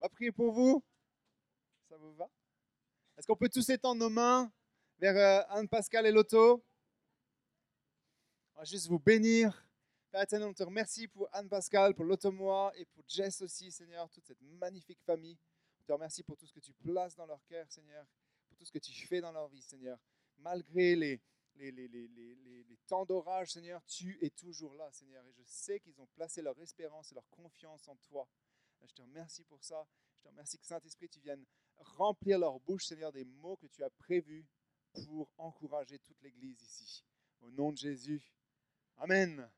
On va prier pour vous. Ça vous va? Est-ce qu'on peut tous étendre nos mains vers euh, Anne-Pascal et Lotto? On va juste vous bénir. Père éternel, on te remercie pour Anne-Pascal, pour Lotto moi et pour Jess aussi, Seigneur, toute cette magnifique famille. On te remercie pour tout ce que tu places dans leur cœur, Seigneur, pour tout ce que tu fais dans leur vie, Seigneur. Malgré les, les, les, les, les temps d'orage, Seigneur, tu es toujours là, Seigneur. Et je sais qu'ils ont placé leur espérance et leur confiance en toi. Je te remercie pour ça. Je te remercie que Saint-Esprit, tu viennes remplir leur bouche, Seigneur, des mots que tu as prévus pour encourager toute l'Église ici. Au nom de Jésus. Amen.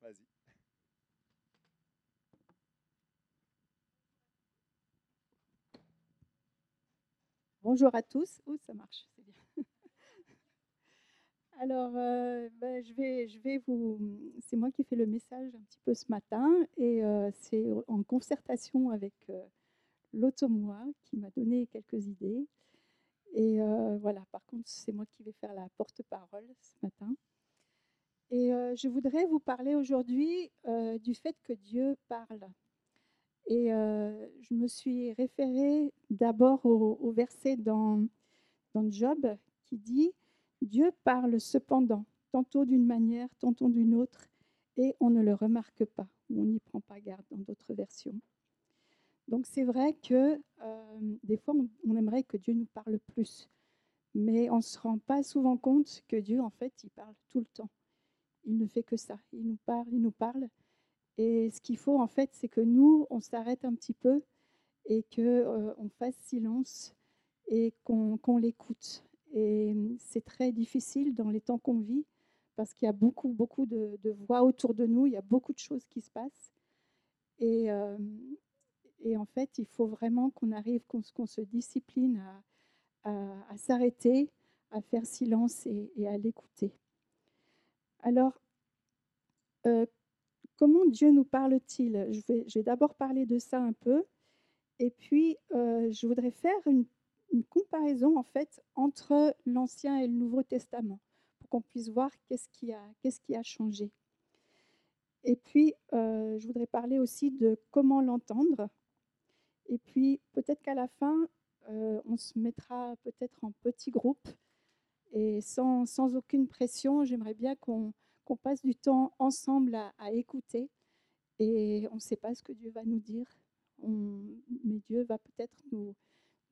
Vas-y. Bonjour à tous. Oh, ça marche. Alors, euh, ben, je vais, je vais vous. C'est moi qui fais le message un petit peu ce matin, et euh, c'est en concertation avec euh, qui m'a donné quelques idées. Et euh, voilà, par contre, c'est moi qui vais faire la porte-parole ce matin. Et je voudrais vous parler aujourd'hui du fait que Dieu parle. Et je me suis référée d'abord au, verset dans Job qui dit Dieu parle cependant, tantôt d'une manière, tantôt d'une autre, et on ne le remarque pas, ou on n'y prend pas garde dans d'autres versions. Donc c'est vrai que euh, des fois, on, aimerait que Dieu nous parle plus, mais on ne se rend pas souvent compte que Dieu, en fait, il parle tout le temps. Il ne fait que ça. Il nous parle, il nous parle. Et ce qu'il faut, en fait, c'est que nous, on s'arrête un petit peu et qu'on euh, on fasse silence et qu'on l'écoute. Et c'est très difficile dans les temps qu'on vit parce qu'il y a beaucoup, beaucoup de, voix autour de nous, il y a beaucoup de choses qui se passent. Et, et en fait, il faut vraiment qu'on arrive, qu'on se- discipline à, s'arrêter, à faire silence et, à l'écouter. Alors, euh, comment Dieu nous parle-t-il? Je vais, je vais d'abord parler de ça un peu, et puis euh, je voudrais faire une, une comparaison en fait entre l'Ancien et le Nouveau Testament, pour qu'on puisse voir qu'est-ce qui a, qu'est-ce qui a changé. Et puis, euh, je voudrais parler aussi de comment l'entendre. Et puis, peut-être qu'à la fin, euh, on se mettra peut-être en petits groupes et sans, sans aucune pression. J'aimerais bien qu'on qu'on passe du temps ensemble à, écouter. Et on ne sait pas ce que Dieu va nous dire, mais Dieu va peut-être nous,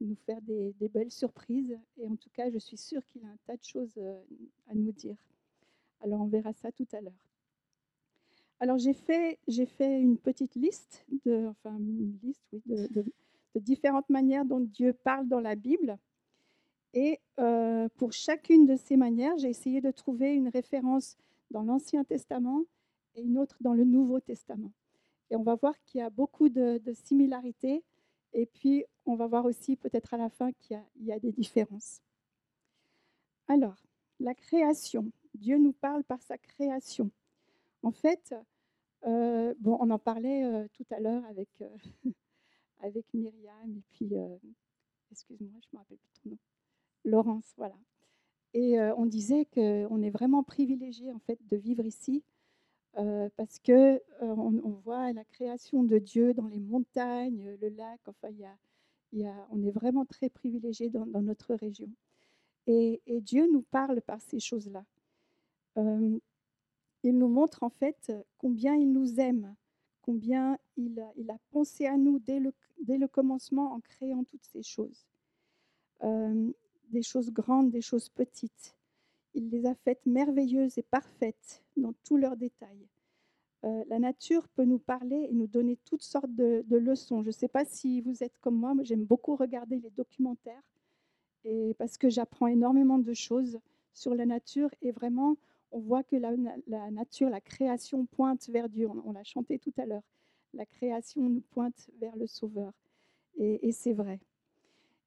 nous faire des, belles surprises. Et en tout cas, je suis sûre qu'il a un tas de choses euh, à nous dire. Alors, on verra ça tout à l'heure. Alors j'ai fait, une petite liste, de, différentes manières dont Dieu parle dans la Bible. Et euh, pour chacune de ces manières, j'ai essayé de trouver une référence dans l'Ancien Testament et une autre dans le Nouveau Testament. Et on va voir qu'il y a beaucoup de similarités. Et puis, on va voir aussi peut-être à la fin qu'il y a- des différences. Alors, la création. Dieu nous parle par sa création. En fait, euh, bon, on en parlait euh, tout à l'heure avec, euh, avec Myriam et puis, excuse-moi, je ne me rappelle plus ton nom, Laurence, voilà. Et on disait qu'on est vraiment privilégié en fait de vivre ici euh, parce que euh, on, voit la création de Dieu dans les montagnes, le lac. Enfin, il y a, on est vraiment très privilégié dans, notre région. Et, Dieu nous parle par ces choses-là. Euh, il nous montre en fait combien il nous aime, combien il a, pensé à nous dès le, commencement en créant toutes ces choses. Des choses grandes, des choses petites. Il les a faites merveilleuses et parfaites dans tous leurs détails. Euh, la nature peut nous parler et nous donner toutes sortes de, leçons. Je ne sais pas si vous êtes comme moi, mais j'aime beaucoup regarder les documentaires et parce que j'apprends énormément de choses sur la nature et vraiment, on voit que la, na- la nature, la création pointe vers Dieu. On, on l'a chanté tout à l'heure. La création nous pointe vers le Sauveur. Et, et c'est vrai.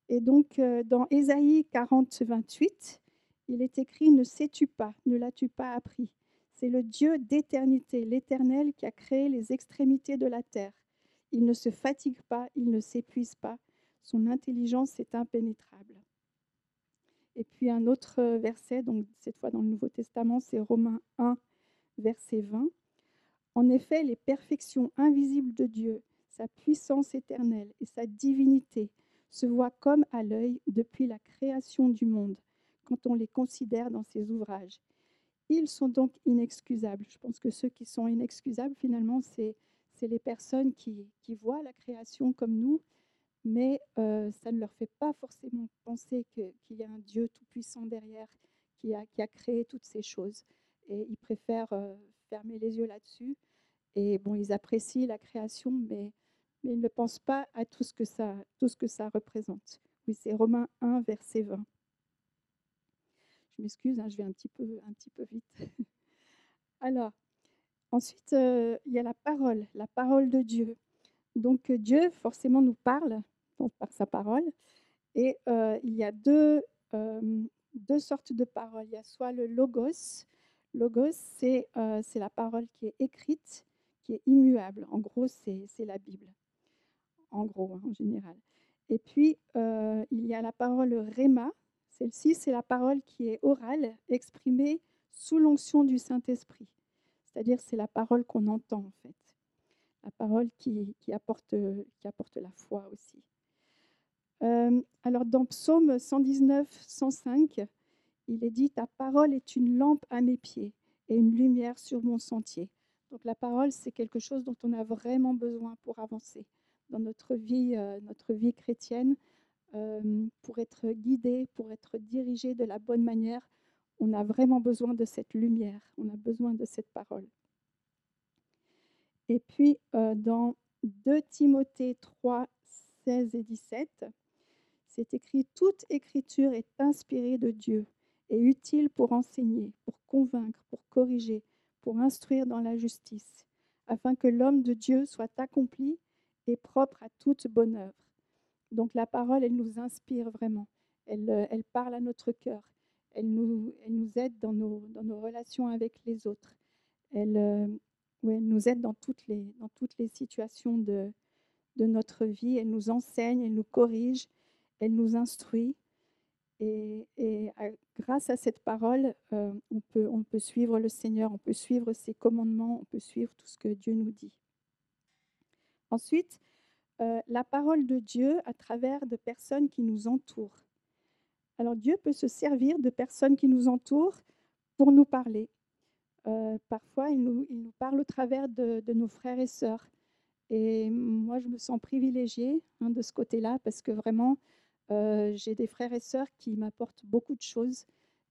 Et donc, euh, dans Ésaïe 40, 28, il est écrit Ne sais-tu pas, ne l'as-tu pas appris? C'est le Dieu d'éternité, l'Éternel qui a créé les extrémités de la terre. Il ne se fatigue pas, il ne s'épuise pas. Son intelligence est impénétrable. Et puis un autre euh, verset, donc cette fois dans le Nouveau Testament, c'est Romains 1, verset 20. En effet, les perfections invisibles de Dieu, sa puissance éternelle et sa divinité se voient comme à l'œil depuis la création du monde, quand on les considère dans ses ouvrages. Ils sont donc inexcusables. Je pense que ceux qui sont inexcusables, finalement, c'est les personnes qui, voient la création comme nous, mais euh, ça ne leur fait pas forcément penser qu'il y a un Dieu tout-puissant derrière qui a, qui a, créé toutes ces choses. Et ils préfèrent euh, fermer les yeux là-dessus. Et bon, ils apprécient la création, mais, mais ils ne pensent pas à tout ce que ça, tout ce que ça représente. Oui, c'est Romains 1, verset 20. Je m'excuse, hein, je vais un petit peu, vite. Alors, ensuite, euh, il y a la parole, la parole de Dieu. Donc Dieu, forcément, nous parle par sa parole. Et euh, il y a deux, euh, deux sortes de paroles. Il y a soit le logos. Logos, c'est la parole qui est écrite, qui est immuable. En gros, c'est la Bible. En gros, hein, en général. Et puis, il y a la parole rema, celle-ci, c'est la parole qui est orale, exprimée sous l'onction du Saint-Esprit. C'est-à-dire, c'est la parole qu'on entend, en fait. La parole qui, apporte, la foi aussi. Euh, alors, dans Psaume 119, 105, il est dit Ta parole est une lampe à mes pieds et une lumière sur mon sentier. Donc, la parole, c'est quelque chose dont on a vraiment besoin pour avancer dans notre vie, euh, notre vie chrétienne. Pour être guidé, pour être dirigé de la bonne manière, on a vraiment besoin de cette lumière, on a besoin de cette parole. Et puis, euh, dans 2 Timothée 3, 16 et 17, c'est écrit Toute écriture est inspirée de Dieu et utile pour enseigner, pour convaincre, pour corriger, pour instruire dans la justice, afin que l'homme de Dieu soit accompli et propre à toute bonne œuvre. Donc la parole, elle nous inspire vraiment. Elle, euh, parle à notre cœur. Elle nous, aide dans nos, relations avec les autres. Elle, euh, nous aide dans toutes les, situations de, notre vie. Elle nous enseigne, elle nous corrige, elle nous instruit. Et, grâce à cette parole, euh, on peut suivre le Seigneur, on peut suivre ses commandements, on peut suivre tout ce que Dieu nous dit. Ensuite, euh, la parole de Dieu à travers de personnes qui nous entourent. Alors Dieu peut se servir de personnes qui nous entourent pour nous parler. Euh, parfois, il nous, il nous, parle au travers de, nos frères et sœurs. Et moi, je me sens privilégiée hein, de ce côté-là parce que vraiment, euh, j'ai des frères et sœurs qui m'apportent beaucoup de choses.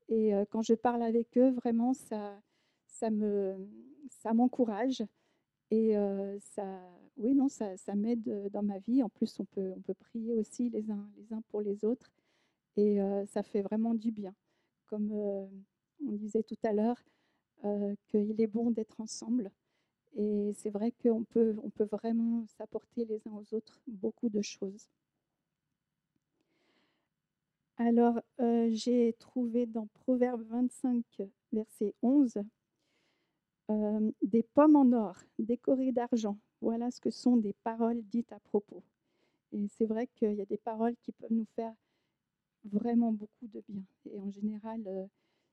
Et quand je parle avec eux, vraiment, ça, ça m'encourage. Ça et ça, oui, non, ça, m'aide dans ma vie. En plus, on peut, on peut prier aussi les uns, les uns pour les autres. Et ça fait vraiment du bien. Comme on disait tout à l'heure, qu'il est bon d'être ensemble. Et c'est vrai qu'on peut, on peut vraiment s'apporter les uns aux autres beaucoup de choses. Alors, j'ai trouvé dans Proverbe 25, verset 11, des pommes en or décorées d'argent. Voilà ce que sont des paroles dites à propos. Et c'est vrai qu'il y a des paroles qui peuvent nous faire vraiment beaucoup de bien. Et en général,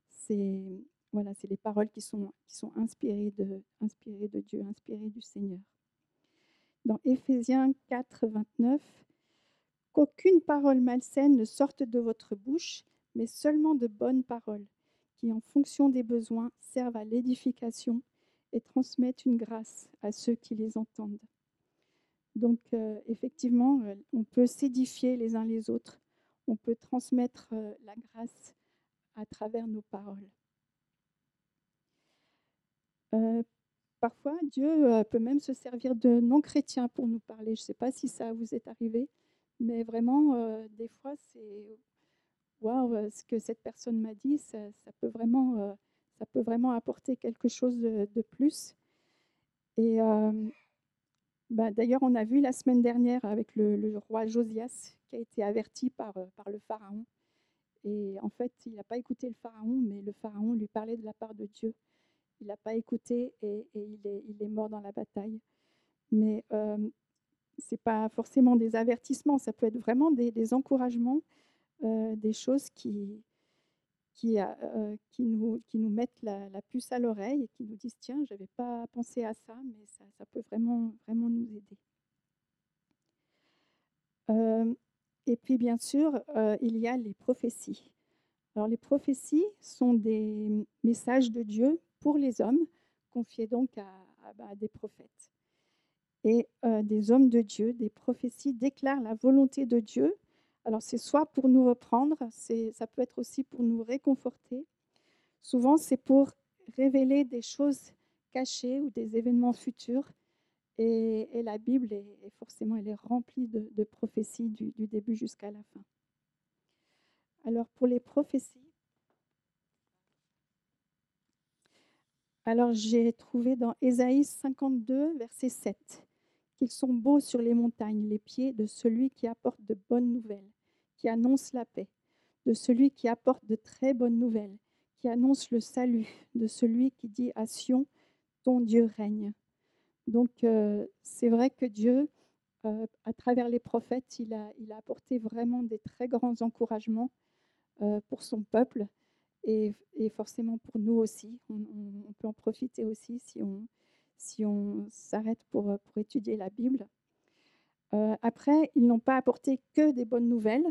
c'est voilà, c'est les paroles qui sont, qui sont inspirées, de, inspirées de Dieu, inspirées du Seigneur. Dans Éphésiens 4, 29, qu'aucune parole malsaine ne sorte de votre bouche, mais seulement de bonnes paroles qui, en fonction des besoins, servent à l'édification et transmettent une grâce à ceux qui les entendent. Donc, euh, effectivement, euh, on peut s'édifier les uns les autres, on peut transmettre euh, la grâce à travers nos paroles. parfois, Dieu peut même se servir de non-chrétiens pour nous parler. Je ne sais pas si ça vous est arrivé, mais vraiment, des fois, c'est waouh, ce que cette personne m'a dit, ça, peut vraiment, ça peut vraiment apporter quelque chose de, plus. Et euh, bah, d'ailleurs, on a vu la semaine dernière avec le, roi Josias qui a été averti par, euh, le pharaon. Et en fait, il n'a pas écouté le pharaon, mais le pharaon lui parlait de la part de Dieu. Il n'a pas écouté et, il, est, mort dans la bataille. Mais euh, ce n'est pas forcément des avertissements, ça peut être vraiment des, des encouragements euh, des choses qui, qui, euh, qui, nous, mettent la, puce à l'oreille et qui nous disent tiens, je n'avais pas pensé à ça, mais ça, peut vraiment, vraiment nous aider. Euh, et puis, bien sûr, euh, il y a les prophéties. Alors, les prophéties sont des messages de Dieu pour les hommes, confiés donc à, bah, des prophètes. Et des hommes de Dieu, des prophéties déclarent la volonté de Dieu. Alors, c'est soit pour nous reprendre, ça peut être aussi pour nous réconforter. Souvent, c'est pour révéler des choses cachées ou des événements futurs. Et, la Bible est, forcément elle est remplie de, de prophéties du, du début jusqu'à la fin. Alors pour les prophéties, alors j'ai trouvé dans Ésaïe 52, verset 7, qu'ils sont beaux sur les montagnes les pieds de celui qui apporte de bonnes nouvelles, qui annonce la paix, de celui qui apporte de très bonnes nouvelles, qui annonce le salut, de celui qui dit à Sion, ton Dieu règne. Donc, euh, c'est vrai que Dieu, euh, à travers les prophètes, il a, apporté vraiment des très grands encouragements euh, pour son peuple et, forcément pour nous aussi. On peut en profiter aussi si on, si on s'arrête pour, euh, pour étudier la Bible. Euh, après, ils n'ont pas apporté que des bonnes nouvelles.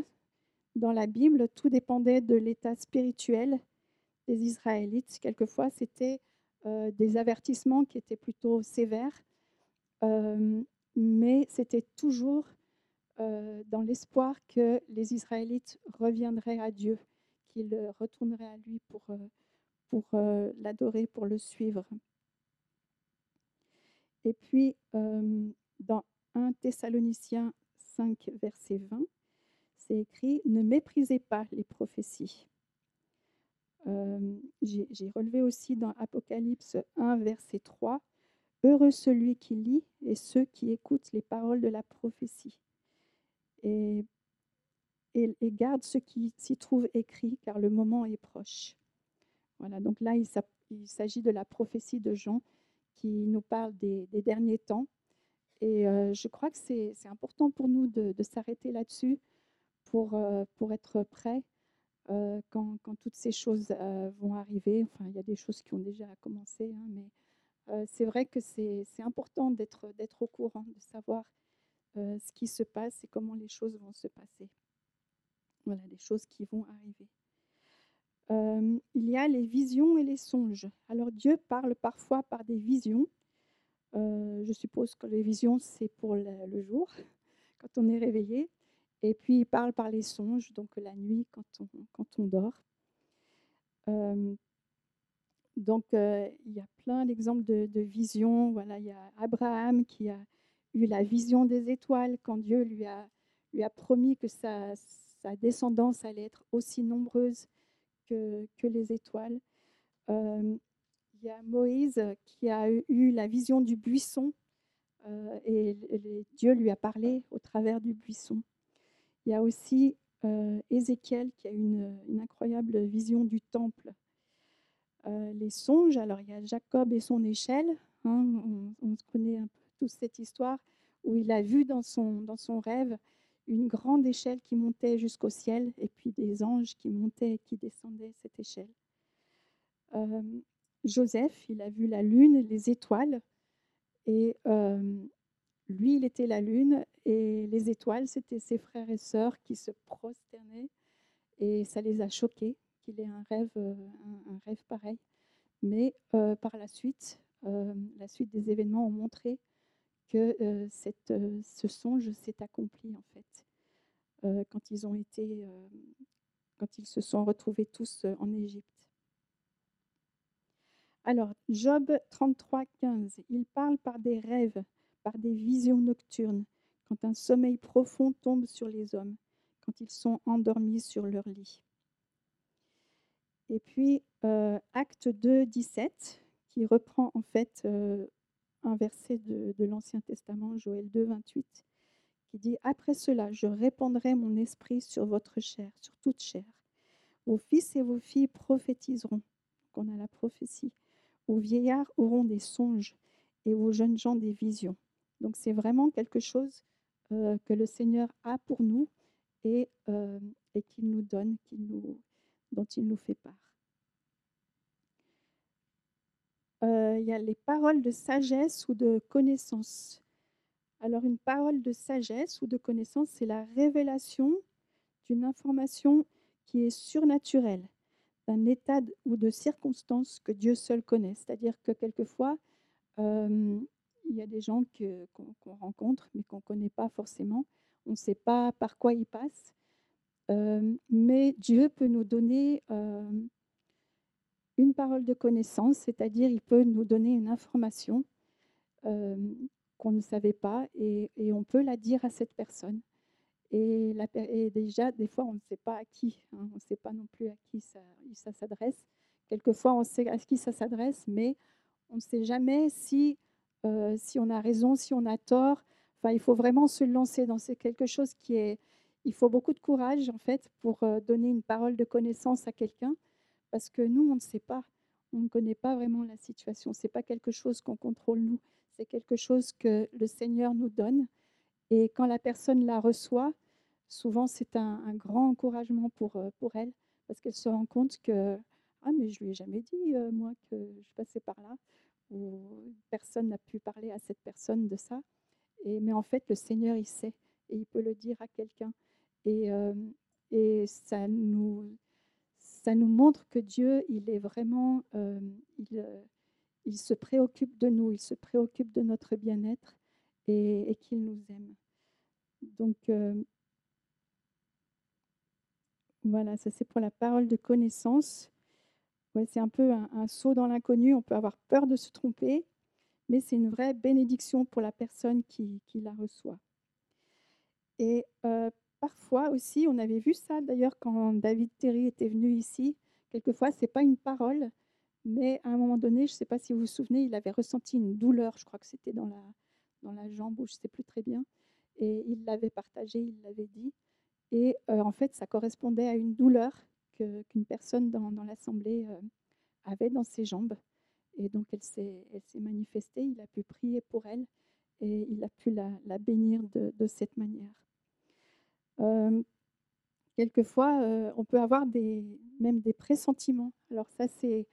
Dans la Bible, tout dépendait de l'état spirituel des Israélites. Quelquefois, c'était euh, des avertissements qui étaient plutôt sévères, mais c'était toujours dans l'espoir que les Israélites reviendraient à Dieu, qu'ils retourneraient à lui pour, pour l'adorer, pour le suivre. Et puis, euh, dans 1 Thessaloniciens 5, verset 20, c'est écrit Ne méprisez pas les prophéties. Euh, J'ai relevé aussi dans Apocalypse 1, verset 3 Heureux celui qui lit et ceux qui écoutent les paroles de la prophétie et, et, et garde ce qui s'y trouve écrit, car le moment est proche. Voilà, donc là, il s'agit de la prophétie de Jean qui nous parle des, derniers temps. Et euh, je crois que c'est important pour nous de, s'arrêter là-dessus pour, euh, pour être prêts euh, quand, quand toutes ces choses vont arriver. Enfin, il y a des choses qui ont déjà commencé, hein, mais c'est vrai que c'est important d'être au courant, de savoir ce qui se passe et comment les choses vont se passer. Voilà, les choses qui vont arriver. Il y a les visions et les songes. Alors Dieu parle parfois par des visions. Je suppose que les visions, c'est pour le, jour, quand on est réveillé. Et puis il parle par les songes, donc la nuit, quand on, quand on dort. Donc il y a plein d'exemples de, de visions. Voilà, il y a Abraham qui a eu la vision des étoiles quand Dieu lui a, lui a promis que sa, sa descendance allait être aussi nombreuse que, les étoiles. Euh, il y a Moïse qui a eu- la vision du buisson euh, et, Dieu lui a parlé au travers du buisson. Il y a aussi euh, Ézéchiel qui a une, une incroyable vision du temple. Les songes, alors il y a Jacob et son échelle, hein, on, on connaît un peu tous cette histoire, où il a vu dans son, dans son rêve une grande échelle qui montait jusqu'au ciel et puis des anges qui montaient et qui descendaient cette échelle. Euh, Joseph, il a vu la lune, les étoiles, et euh, lui, il était la lune, et les étoiles, c'était ses frères et sœurs qui se prosternaient, et ça les a choqués qu'il ait un rêve, euh, un, rêve pareil. Mais par la suite, la suite des événements ont montré que euh, euh, ce songe s'est accompli en fait euh, quand ils ont été, quand ils se sont retrouvés tous en Égypte. Alors, Job 33, 15, il parle par des rêves, par des visions nocturnes, quand un sommeil profond tombe sur les hommes, quand ils sont endormis sur leur lit. Et puis, Acte 2, 17, qui reprend en fait un verset de, l'Ancien Testament, Joël 2, 28, qui dit Après cela, je répandrai mon esprit sur votre chair, sur toute chair. Vos fils et vos filles prophétiseront. Donc on a la prophétie. Vos vieillards auront des songes et vos jeunes gens des visions. Donc c'est vraiment quelque chose euh, que le Seigneur a pour nous et, euh, qu'il nous donne, dont il nous fait part. Euh, il y a les paroles de sagesse ou de connaissance. Alors une parole de sagesse ou de connaissance, c'est la révélation d'une information qui est surnaturelle, d'un état ou de circonstance que Dieu seul connaît. C'est-à-dire que quelquefois, euh, il y a des gens qu'on rencontre, mais qu'on ne connaît pas forcément. On ne sait pas par quoi ils passent. Euh, mais Dieu peut nous donner une parole de connaissance, c'est-à-dire il peut nous donner une information euh, qu'on ne savait pas et, on peut la dire à cette personne. Et, déjà, des fois, on ne sait pas à qui, hein, on ne sait pas non plus à qui ça, s'adresse. Quelquefois, on sait à qui ça s'adresse, mais on ne sait jamais si, si on a raison, si on a tort. Enfin, il faut vraiment se lancer dans quelque chose qui est, il faut beaucoup de courage, en fait, pour euh, donner une parole de connaissance à quelqu'un, parce que nous, on ne sait pas. On ne connaît pas vraiment la situation. Ce n'est pas quelque chose qu'on contrôle nous. C'est quelque chose que le Seigneur nous donne. Et quand la personne la reçoit, souvent, c'est un, grand encouragement pour, euh, pour elle, parce qu'elle se rend compte que Ah, mais je ne lui ai jamais dit, euh, moi, que je passais par là, ou personne n'a pu parler à cette personne de ça. Et, mais en fait, le Seigneur, il sait, et il peut le dire à quelqu'un. Et, euh, et ça, nous, ça nous montre que Dieu, il est vraiment, euh, il, euh, il, se préoccupe de nous, il se préoccupe de notre bien-être et, qu'il nous aime. Donc, voilà, ça c'est pour la parole de connaissance. C'est un peu un, saut dans l'inconnu, on peut avoir peur de se tromper, mais c'est une vraie bénédiction pour la personne qui, qui la reçoit. Et parfois aussi, on avait vu ça d'ailleurs quand David Terry était venu ici, quelquefois, ce n'est pas une parole, mais à un moment donné, je ne sais pas si vous vous souvenez, il avait ressenti une douleur, je crois que c'était dans la, dans la jambe ou je ne sais plus très bien, et il l'avait partagé, il l'avait dit. Et euh, en fait, ça correspondait à une douleur qu'une personne dans, l'assemblée euh, avait dans ses jambes. Et donc, elle s'est manifestée, il a pu prier pour elle et il a pu la, bénir de cette manière quelquefois, on peut avoir même des pressentiments. Alors ça, c'est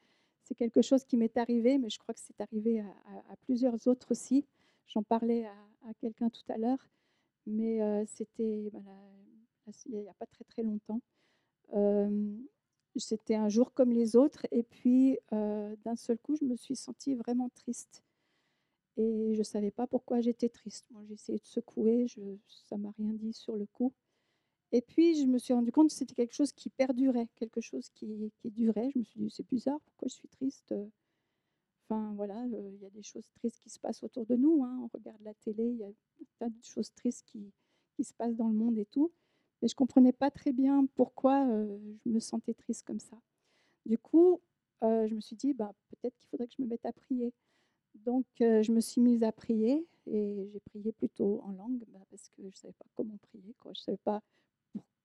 quelque chose qui m'est arrivé, mais je crois que c'est arrivé à, plusieurs autres aussi. J'en parlais à, quelqu'un tout à l'heure, mais c'était il n'y a pas très très longtemps. c'était un jour comme les autres, et puis d'un seul coup, je me suis sentie vraiment triste. Et je ne savais pas pourquoi j'étais triste. Moi, j'ai essayé de secouer, ça m'a rien dit sur le coup. Et puis, je me suis rendu compte que c'était quelque chose qui perdurait, quelque chose qui, durait. Je me suis dit, c'est bizarre, pourquoi je suis triste Enfin, voilà, il y a des choses tristes qui se passent autour de nous. Hein. On regarde la télé, il y a tas de choses tristes qui, se passent dans le monde et tout. Mais je ne comprenais pas très bien pourquoi je me sentais triste comme ça. Du coup, je me suis dit, bah, peut-être qu'il faudrait que je me mette à prier. Donc, je me suis mise à prier et j'ai prié plutôt en langue bah, parce que je ne savais pas comment prier. Quoi. Je ne savais pas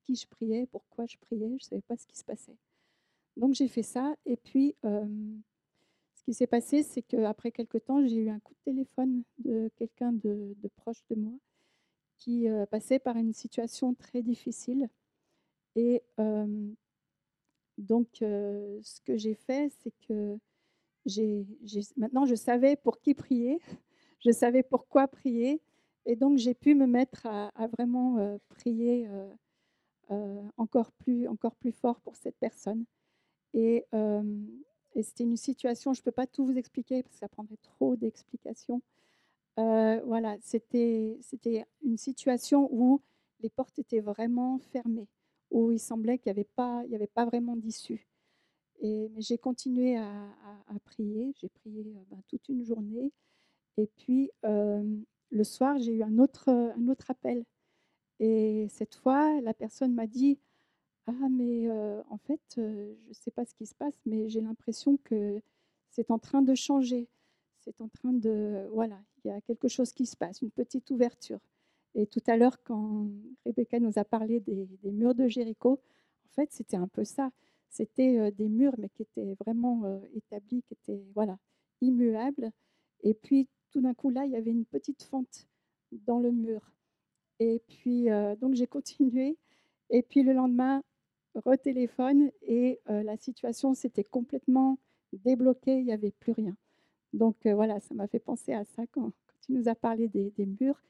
qui je priais, pourquoi je priais, je ne savais pas ce qui se passait. Donc j'ai fait ça, et puis ce qui s'est passé, c'est qu'après quelques temps, j'ai eu un coup de téléphone de quelqu'un de, proche de moi qui passait par une situation très difficile. Et donc ce que j'ai fait, c'est que maintenant je savais pour qui prier, je savais pourquoi prier, et donc j'ai pu me mettre à, vraiment prier euh, encore, plus, encore plus fort pour cette personne. Et, et c'était une situation, je ne peux pas tout vous expliquer parce que ça prendrait trop d'explications. Euh, voilà, c'était une situation où les portes étaient vraiment fermées, où il semblait qu'il n'y avait, pas, avait pas vraiment d'issue. Et, j'ai continué à, prier, j'ai prié euh, ben, toute une journée. Et puis, le soir, j'ai eu un autre, un autre appel et cette fois, la personne m'a dit Ah, mais en fait, je ne sais pas ce qui se passe, mais j'ai l'impression que c'est en train de changer. C'est en train de. Voilà, il y a quelque chose qui se passe, une petite ouverture. Et tout à l'heure, quand Rebecca nous a parlé des, murs de Jéricho, en fait, c'était un peu ça. C'était des murs, mais qui étaient vraiment établis, qui étaient voilà, immuables. Et puis, tout d'un coup, là, il y avait une petite fente dans le mur. Et puis, donc j'ai continué. Et puis le lendemain, retéléphone et la situation s'était complètement débloquée, il n'y avait plus rien. Donc voilà, ça m'a fait penser à ça quand, il nous a parlé des, murs.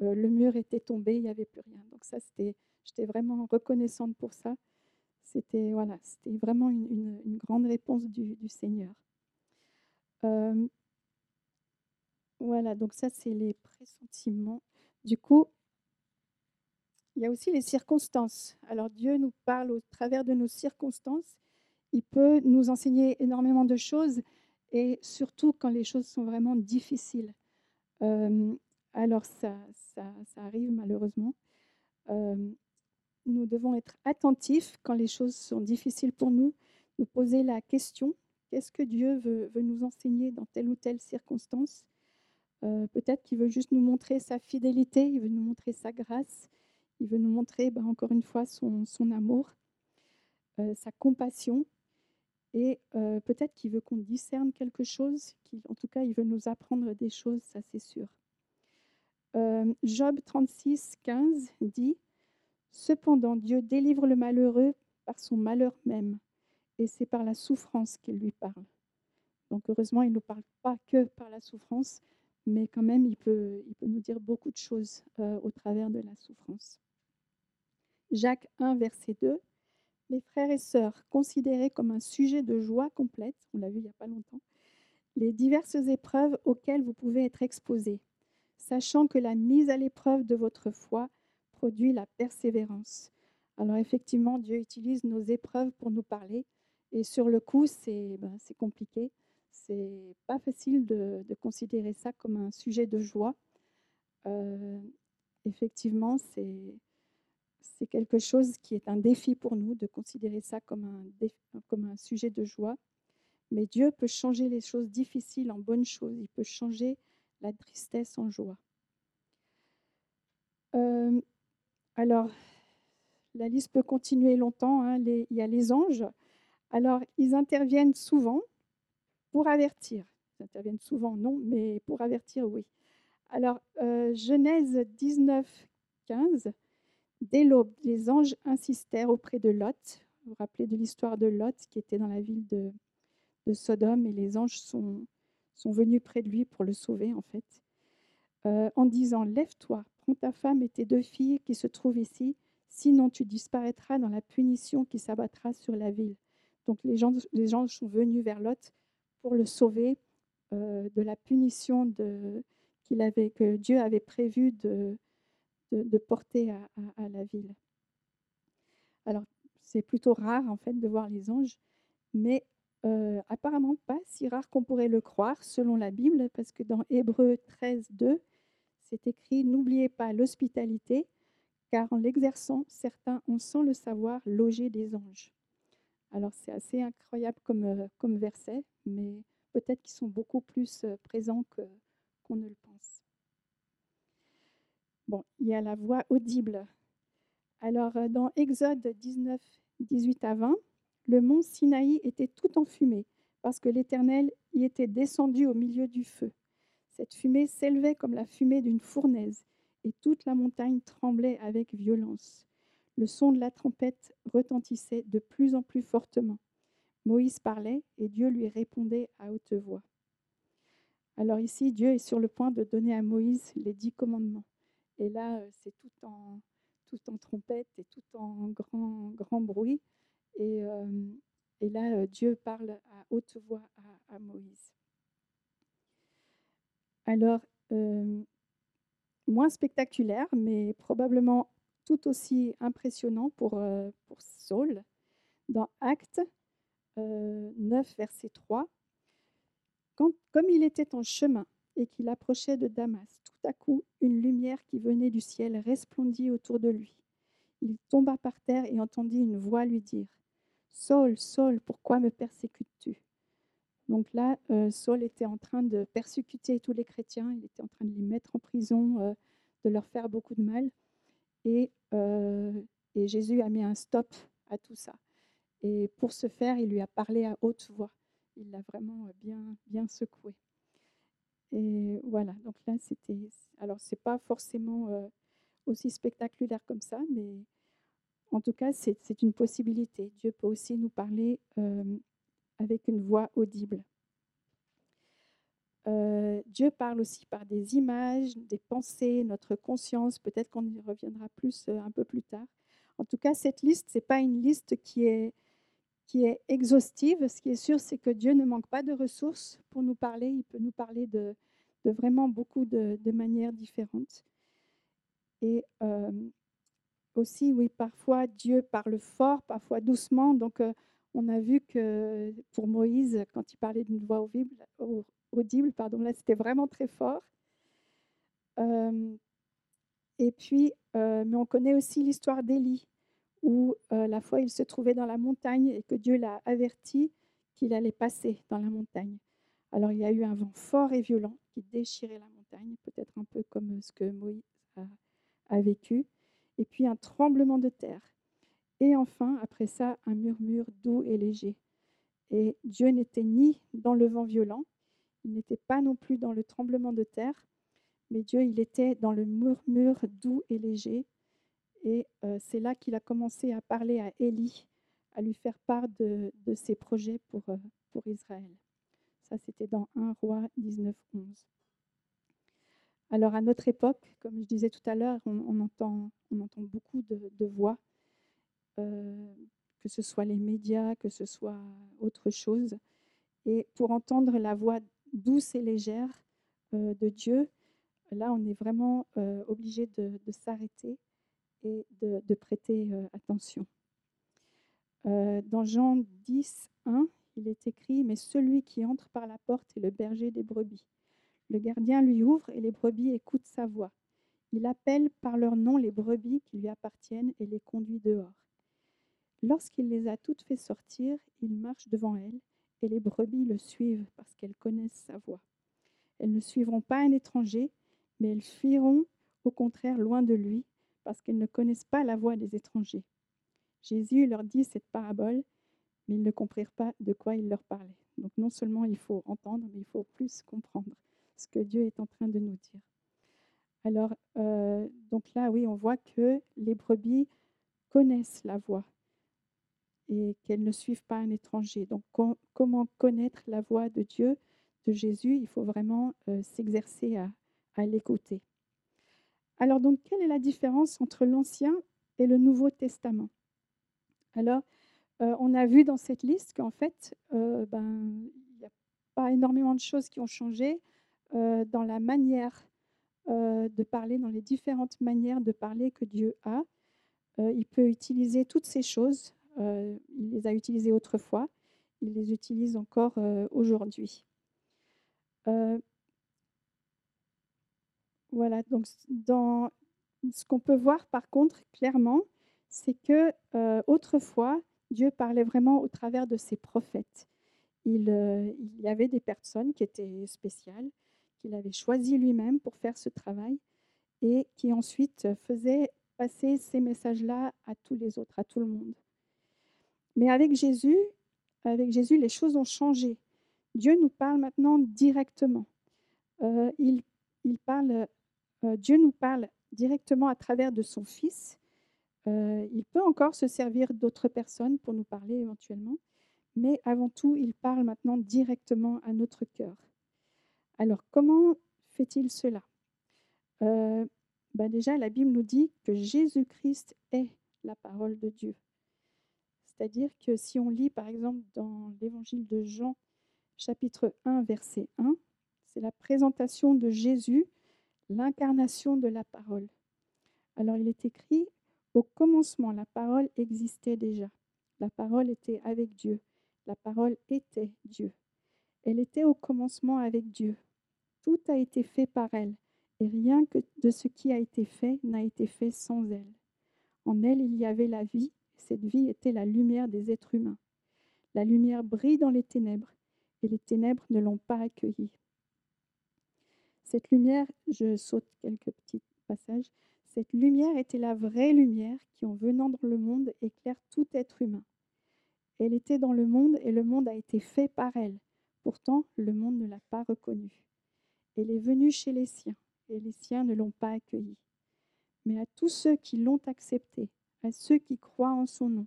le mur était tombé, il n'y avait plus rien. Donc ça, c'était, j'étais vraiment reconnaissante pour ça. C'était voilà, c'était vraiment une, grande réponse du, Seigneur. voilà, donc ça, c'est les pressentiments. Du coup, il y a aussi les circonstances. Alors Dieu nous parle au travers de nos circonstances. Il peut nous enseigner énormément de choses et surtout quand les choses sont vraiment difficiles. alors ça, arrive malheureusement. nous devons être attentifs quand les choses sont difficiles pour nous, nous poser la question, qu'est-ce que Dieu veut, veut, nous enseigner dans telle ou telle circonstance? Peut-être qu'il veut juste nous montrer sa fidélité, il veut nous montrer sa grâce, il veut nous montrer, ben, encore une fois, son, amour, euh, sa compassion. Et euh, peut-être qu'il veut qu'on discerne quelque chose, en tout cas, il veut nous apprendre des choses, ça c'est sûr. Euh, Job 36, 15 dit Cependant, Dieu délivre le malheureux par son malheur même, et c'est par la souffrance qu'il lui parle. Donc, heureusement, il ne nous parle pas que par la souffrance, mais quand même, il peut, il peut nous dire beaucoup de choses au travers de la souffrance. Jacques 1, verset 2. Mes frères et sœurs, considérez comme un sujet de joie complète, on l'a vu il n'y a pas longtemps, les diverses épreuves auxquelles vous pouvez être exposés, sachant que la mise à l'épreuve de votre foi produit la persévérance. Alors effectivement, Dieu utilise nos épreuves pour nous parler, et sur le coup, c'est ben, compliqué. C'est pas facile de, considérer ça comme un sujet de joie. Euh, effectivement, c'est c'est quelque chose qui est un défi pour nous de considérer ça comme un, comme un sujet de joie. Mais Dieu peut changer les choses difficiles en bonnes choses. Il peut changer la tristesse en joie. Euh, alors, la liste peut continuer longtemps. Hein. il y a les anges. Alors, ils interviennent souvent pour avertir. Ils interviennent souvent, non, mais pour avertir, oui. Alors, euh, Genèse 19, 15 Dès l'aube, les anges insistèrent auprès de Lot. Vous vous rappelez de l'histoire de Lot qui était dans la ville de, Sodome et les anges sont, sont, venus près de lui pour le sauver en fait, euh, en disant Lève-toi, prends ta femme et tes deux filles qui se trouvent ici, sinon tu disparaîtras dans la punition qui s'abattra sur la ville. Donc les, gens, les anges sont venus vers Lot pour le sauver euh, de la punition qu'il avait, que Dieu avait prévue de, de, porter à, la ville. Alors, c'est plutôt rare en fait de voir les anges, mais euh, apparemment pas si rare qu'on pourrait le croire selon la Bible, parce que dans Hébreu 13, 2, c'est écrit N'oubliez pas l'hospitalité, car en l'exerçant, certains ont sans le savoir logé des anges. Alors c'est assez incroyable comme, euh, verset, mais peut-être qu'ils sont beaucoup plus euh, présents qu'on ne le pense. Bon, il y a la voix audible. Alors, euh, dans Exode 19, 18 à 20, le mont Sinaï était tout en fumée, parce que l'Éternel y était descendu au milieu du feu. Cette fumée s'élevait comme la fumée d'une fournaise, et toute la montagne tremblait avec violence. Le son de la trompette retentissait de plus en plus fortement. Moïse parlait, et Dieu lui répondait à haute voix. Alors ici, Dieu est sur le point de donner à Moïse les dix commandements. Et là, c'est tout en, tout en trompette et tout en grand, grand bruit. Et, et là, Dieu parle à haute voix à, Moïse. Alors, moins spectaculaire, mais probablement tout aussi impressionnant pour, pour Saul, dans Actes 9, verset 3. Quand, comme il était en chemin et qu'il approchait de Damas, tout à coup, une lumière qui venait du ciel resplendit autour de lui. Il tomba par terre et entendit une voix lui dire Saul, Saul, pourquoi me persécutes-tu? Donc là, euh, Saul était en train de persécuter tous les chrétiens, il était en train de les mettre en prison, euh, de leur faire beaucoup de mal. Et, euh, et Jésus a mis un stop à tout ça. Et pour ce faire, il lui a parlé à haute voix. Il l'a vraiment bien, bien secoué. Et voilà, donc là, c'était. Alors, c'est pas forcément euh, aussi spectaculaire comme ça, mais en tout cas, c'est une possibilité. Dieu peut aussi nous parler euh, avec une voix audible. euh, Dieu parle aussi par des images, des pensées, notre conscience. Peut-être qu'on y reviendra plus un peu plus tard. En tout cas, cette liste, ce n'est pas une liste qui est, qui est exhaustive. Ce qui est sûr, c'est que Dieu ne manque pas de ressources pour nous parler. Il peut nous parler de, vraiment beaucoup de, manières différentes. Et euh, aussi, oui, parfois Dieu parle fort, parfois doucement. Donc, euh, on a vu que pour Moïse, quand il parlait d'une voix audible, pardon, là, c'était vraiment très fort. Euh, et puis, mais on connaît aussi l'histoire d'Élie, où euh, la fois il se trouvait dans la montagne et que Dieu l'a averti qu'il allait passer dans la montagne. Alors, il y a eu un vent fort et violent qui déchirait la montagne, peut-être un peu comme ce que Moïse a, a vécu et puis un tremblement de terre. Et enfin, après ça, un murmure doux et léger. Et Dieu n'était ni dans le vent violent, il n'était pas non plus dans le tremblement de terre, mais Dieu, il était dans le murmure doux et léger. Et euh, c'est là qu'il a commencé à parler à Élie, à lui faire part de, ses projets pour, euh, pour Israël. Ça, c'était dans 1 roi 19, 11. Alors à notre époque, comme je disais tout à l'heure, on, entend, beaucoup de, voix, euh, que ce soit les médias, que ce soit autre chose. Et pour entendre la voix douce et légère de Dieu, là on est vraiment obligé de, s'arrêter et de, prêter attention. dans Jean 10, 1, il est écrit, Mais celui qui entre par la porte est le berger des brebis. Le gardien lui ouvre et les brebis écoutent sa voix. Il appelle par leur nom les brebis qui lui appartiennent et les conduit dehors. Lorsqu'il les a toutes fait sortir, il marche devant elles et les brebis le suivent parce qu'elles connaissent sa voix. Elles ne suivront pas un étranger, mais elles fuiront au contraire loin de lui parce qu'elles ne connaissent pas la voix des étrangers. Jésus leur dit cette parabole, mais ils ne comprirent pas de quoi il leur parlait. Donc non seulement il faut entendre, mais il faut plus comprendre ce que Dieu est en train de nous dire. Alors, euh, donc là, oui, on voit que les brebis connaissent la voix et qu'elles ne suivent pas un étranger. Donc, comment connaître la voix de Dieu, de Jésus? Il faut vraiment euh, s'exercer à, l'écouter. Alors, donc, quelle est la différence entre l'Ancien et le Nouveau Testament? Alors, euh, on a vu dans cette liste qu'en fait, ben, il n'y a pas énormément de choses qui ont changé. Euh, dans la manière euh, de parler, dans les différentes manières de parler que Dieu a. Euh, il peut utiliser toutes ces choses. il les a utilisées autrefois. Il les utilise encore aujourd'hui. Voilà, donc dans ce qu'on peut voir par contre clairement, c'est que autrefois, Dieu parlait vraiment au travers de ses prophètes. Il, il, y avait des personnes qui étaient spéciales, qu'il avait choisi lui-même pour faire ce travail et qui ensuite faisait passer ces messages-là à tous les autres, à tout le monde. Mais avec Jésus, avec Jésus, les choses ont changé. Dieu nous parle maintenant directement. Euh, il, parle, euh, Dieu nous parle directement à travers de son Fils. Euh, il peut encore se servir d'autres personnes pour nous parler éventuellement, mais avant tout, il parle maintenant directement à notre cœur. Alors, comment fait-il cela? Euh, ben Déjà, la Bible nous dit que Jésus-Christ est la parole de Dieu. C'est-à-dire que si on lit, par exemple, dans l'évangile de Jean, chapitre 1, verset 1, c'est la présentation de Jésus, l'incarnation de la parole. Alors, il est écrit, au commencement, la parole existait déjà. La parole était avec Dieu. La parole était Dieu. Elle était au commencement avec Dieu. Tout a été fait par elle, et rien que de ce qui a été fait n'a été fait sans elle. En elle, il y avait la vie, cette vie était la lumière des êtres humains. La lumière brille dans les ténèbres, et les ténèbres ne l'ont pas accueillie. Cette lumière, je saute quelques petits passages, cette lumière était la vraie lumière qui, en venant dans le monde, éclaire tout être humain. Elle était dans le monde et le monde a été fait par elle. Pourtant, le monde ne l'a pas reconnue. Elle est venue chez les siens, et les siens ne l'ont pas accueillie. Mais à tous ceux qui l'ont acceptée, à ceux qui croient en son nom,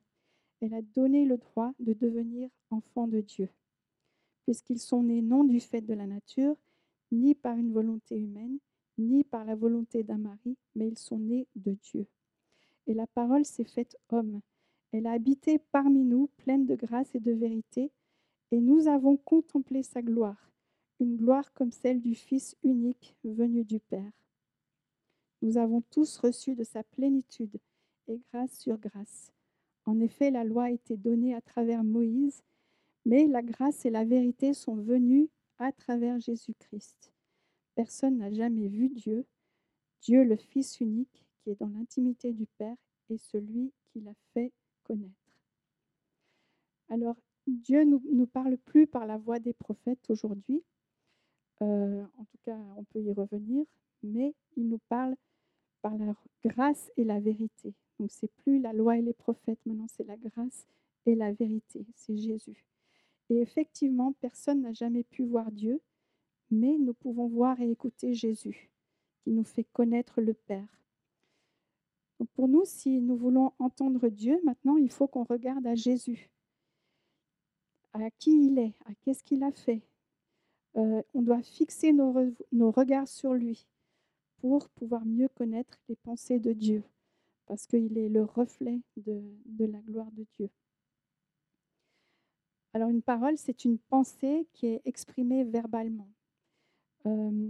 elle a donné le droit de devenir enfants de Dieu, puisqu'ils sont nés non du fait de la nature, ni par une volonté humaine, ni par la volonté d'un mari, mais ils sont nés de Dieu. Et la parole s'est faite homme. Elle a habité parmi nous, pleine de grâce et de vérité, et nous avons contemplé sa gloire, une gloire comme celle du Fils unique venu du Père. Nous avons tous reçu de sa plénitude, et grâce sur grâce. En effet, la loi a été donnée à travers Moïse, mais la grâce et la vérité sont venues à travers Jésus-Christ. Personne n'a jamais vu Dieu, Dieu le Fils unique qui est dans l'intimité du Père et celui qui l'a fait connaître. Alors, Dieu ne nous, parle plus par la voix des prophètes aujourd'hui. Euh, en tout cas, on peut y revenir, mais il nous parle par la grâce et la vérité. Donc, c'est plus la loi et les prophètes, maintenant c'est la grâce et la vérité, c'est Jésus. Et effectivement, personne n'a jamais pu voir Dieu, mais nous pouvons voir et écouter Jésus, qui nous fait connaître le Père. Pour nous, si nous voulons entendre Dieu, maintenant, il faut qu'on regarde à Jésus, à qui il est, à qu'est-ce qu'il a fait. Euh, on doit fixer nos, re nos regards sur lui pour pouvoir mieux connaître les pensées de Dieu, parce qu'il est le reflet de la gloire de Dieu. Alors une parole, c'est une pensée qui est exprimée verbalement. Euh,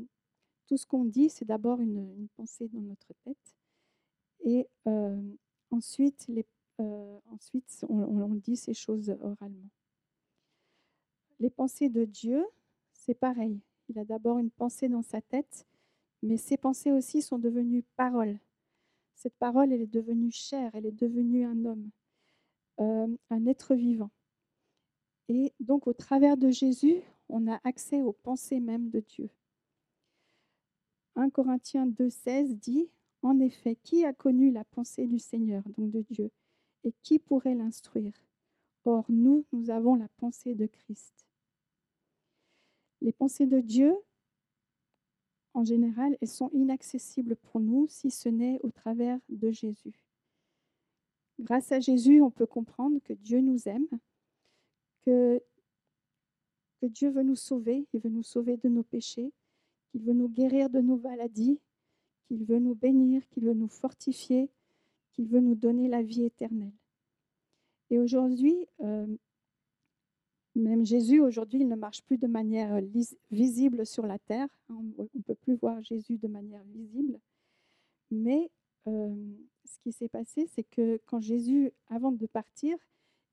tout ce qu'on dit, c'est d'abord une, pensée dans notre tête. Et euh, ensuite, euh, on, dit ces choses oralement. Les pensées de Dieu, c'est pareil. Il a d'abord une pensée dans sa tête, mais ces pensées aussi sont devenues paroles. Cette parole, elle est devenue chair, elle est devenue un homme, un être vivant. Et donc, au travers de Jésus, on a accès aux pensées même de Dieu. 1 Corinthiens 2,16 dit En effet, qui a connu la pensée du Seigneur, donc de Dieu, et qui pourrait l'instruire? Or, nous, nous avons la pensée de Christ. Les pensées de Dieu, en général, elles sont inaccessibles pour nous si ce n'est au travers de Jésus. Grâce à Jésus, on peut comprendre que Dieu nous aime, que, Dieu veut nous sauver, il veut nous sauver de nos péchés, qu'il veut nous guérir de nos maladies, qu'il veut nous bénir, qu'il veut nous fortifier, qu'il veut nous donner la vie éternelle. Et aujourd'hui, euh, même Jésus, aujourd'hui, il ne marche plus de manière visible sur la terre. On ne peut plus voir Jésus de manière visible. Mais euh, ce qui s'est passé, c'est que quand Jésus, avant de partir,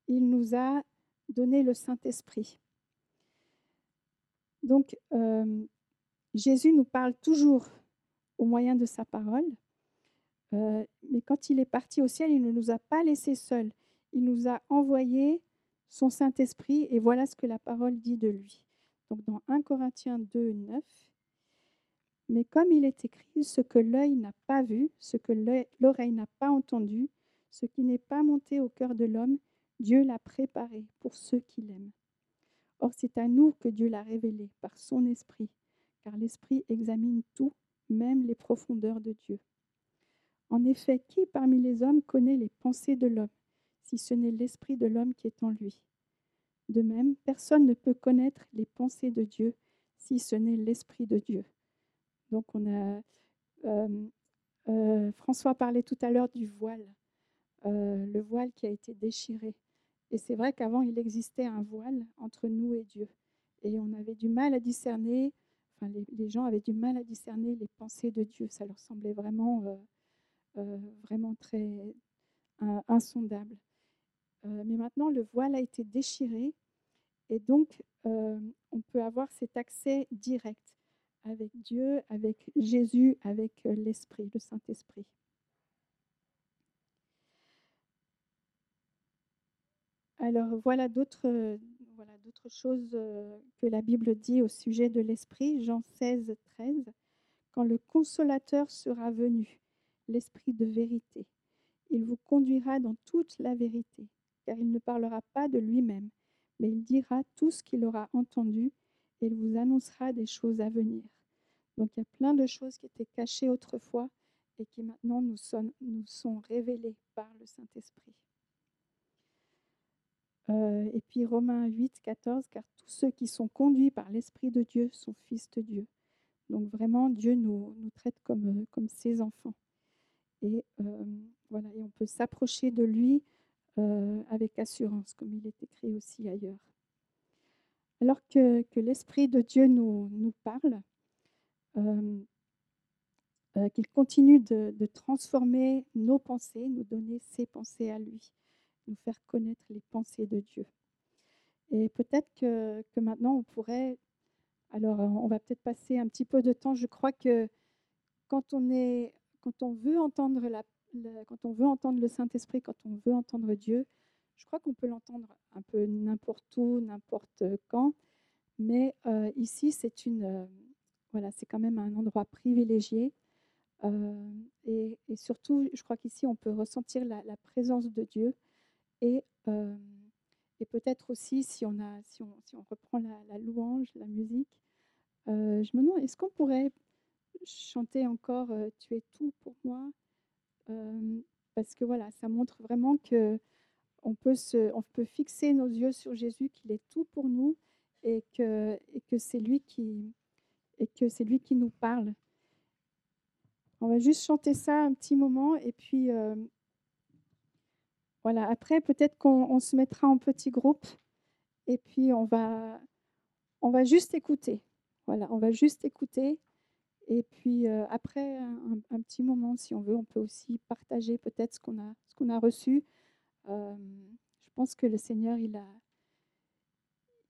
il nous a donner le Saint-Esprit. Donc, euh, Jésus nous parle toujours au moyen de sa parole, euh, mais quand il est parti au ciel, il ne nous a pas laissés seuls. Il nous a envoyé son Saint-Esprit, et voilà ce que la parole dit de lui. Donc, dans 1 Corinthiens 2, 9, mais comme il est écrit, ce que l'œil n'a pas vu, ce que l'oreille n'a pas entendu, ce qui n'est pas monté au cœur de l'homme, Dieu l'a préparé pour ceux qui l'aiment. Or, c'est à nous que Dieu l'a révélé par son esprit, car l'esprit examine tout, même les profondeurs de Dieu. En effet, qui parmi les hommes connaît les pensées de l'homme, si ce n'est l'esprit de l'homme qui est en lui? De même, personne ne peut connaître les pensées de Dieu, si ce n'est l'esprit de Dieu. Donc, on a. Euh, euh, François parlait tout à l'heure du voile, euh, le voile qui a été déchiré. Et c'est vrai qu'avant, il existait un voile entre nous et Dieu. Et on avait du mal à discerner, enfin, les, gens avaient du mal à discerner les pensées de Dieu. Ça leur semblait vraiment, euh, euh, très euh, insondable. mais maintenant, le voile a été déchiré. Et donc, on peut avoir cet accès direct avec Dieu, avec Jésus, avec l'Esprit, le Saint-Esprit. Alors voilà d'autres voilà, choses euh, que la Bible dit au sujet de l'Esprit. Jean 16, 13. Quand le consolateur sera venu, l'Esprit de vérité, il vous conduira dans toute la vérité, car il ne parlera pas de lui-même, mais il dira tout ce qu'il aura entendu et il vous annoncera des choses à venir. Donc il y a plein de choses qui étaient cachées autrefois et qui maintenant nous sont, nous sont révélées par le Saint-Esprit. Euh, et puis Romains 8, 14, car tous ceux qui sont conduits par l'Esprit de Dieu sont fils de Dieu. Donc vraiment, Dieu nous, nous traite comme, comme ses enfants. Et voilà, et on peut s'approcher de lui avec assurance, comme il est écrit aussi ailleurs. Alors que, que l'Esprit de Dieu nous, nous parle, qu'il continue de, de, transformer nos pensées, nous donner ses pensées à lui, nous faire connaître les pensées de Dieu. Et peut-être que, que, maintenant on pourrait, alors on va peut-être passer un petit peu de temps, je crois que quand on est quand on veut entendre la, quand on veut entendre le Saint-Esprit, quand on veut entendre Dieu, je crois qu'on peut l'entendre un peu n'importe où, n'importe quand, mais euh, ici c'est euh, voilà, quand même un endroit privilégié. Euh, et, surtout, je crois qu'ici on peut ressentir la, présence de Dieu et, peut-être aussi si on, reprend la, louange, la musique, je me demande, est-ce qu'on pourrait chanter encore Tu es tout pour moi? Parce que voilà, ça montre vraiment que on peut, fixer nos yeux sur Jésus, qu'il est tout pour nous et que c'est lui qui nous parle. On va juste chanter ça un petit moment et puis voilà. Après, peut-être qu'on se mettra en petit groupe et puis on va on va juste écouter. Voilà, on va juste écouter et puis après un, petit moment, si on veut, on peut aussi partager peut-être ce qu'on a, a reçu. je pense que le Seigneur, il a,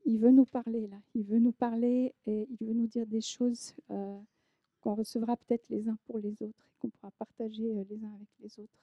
il veut nous parler là. Il veut nous parler et il veut nous dire des choses qu'on recevra peut-être les uns pour les autres et qu'on pourra partager les uns avec les autres.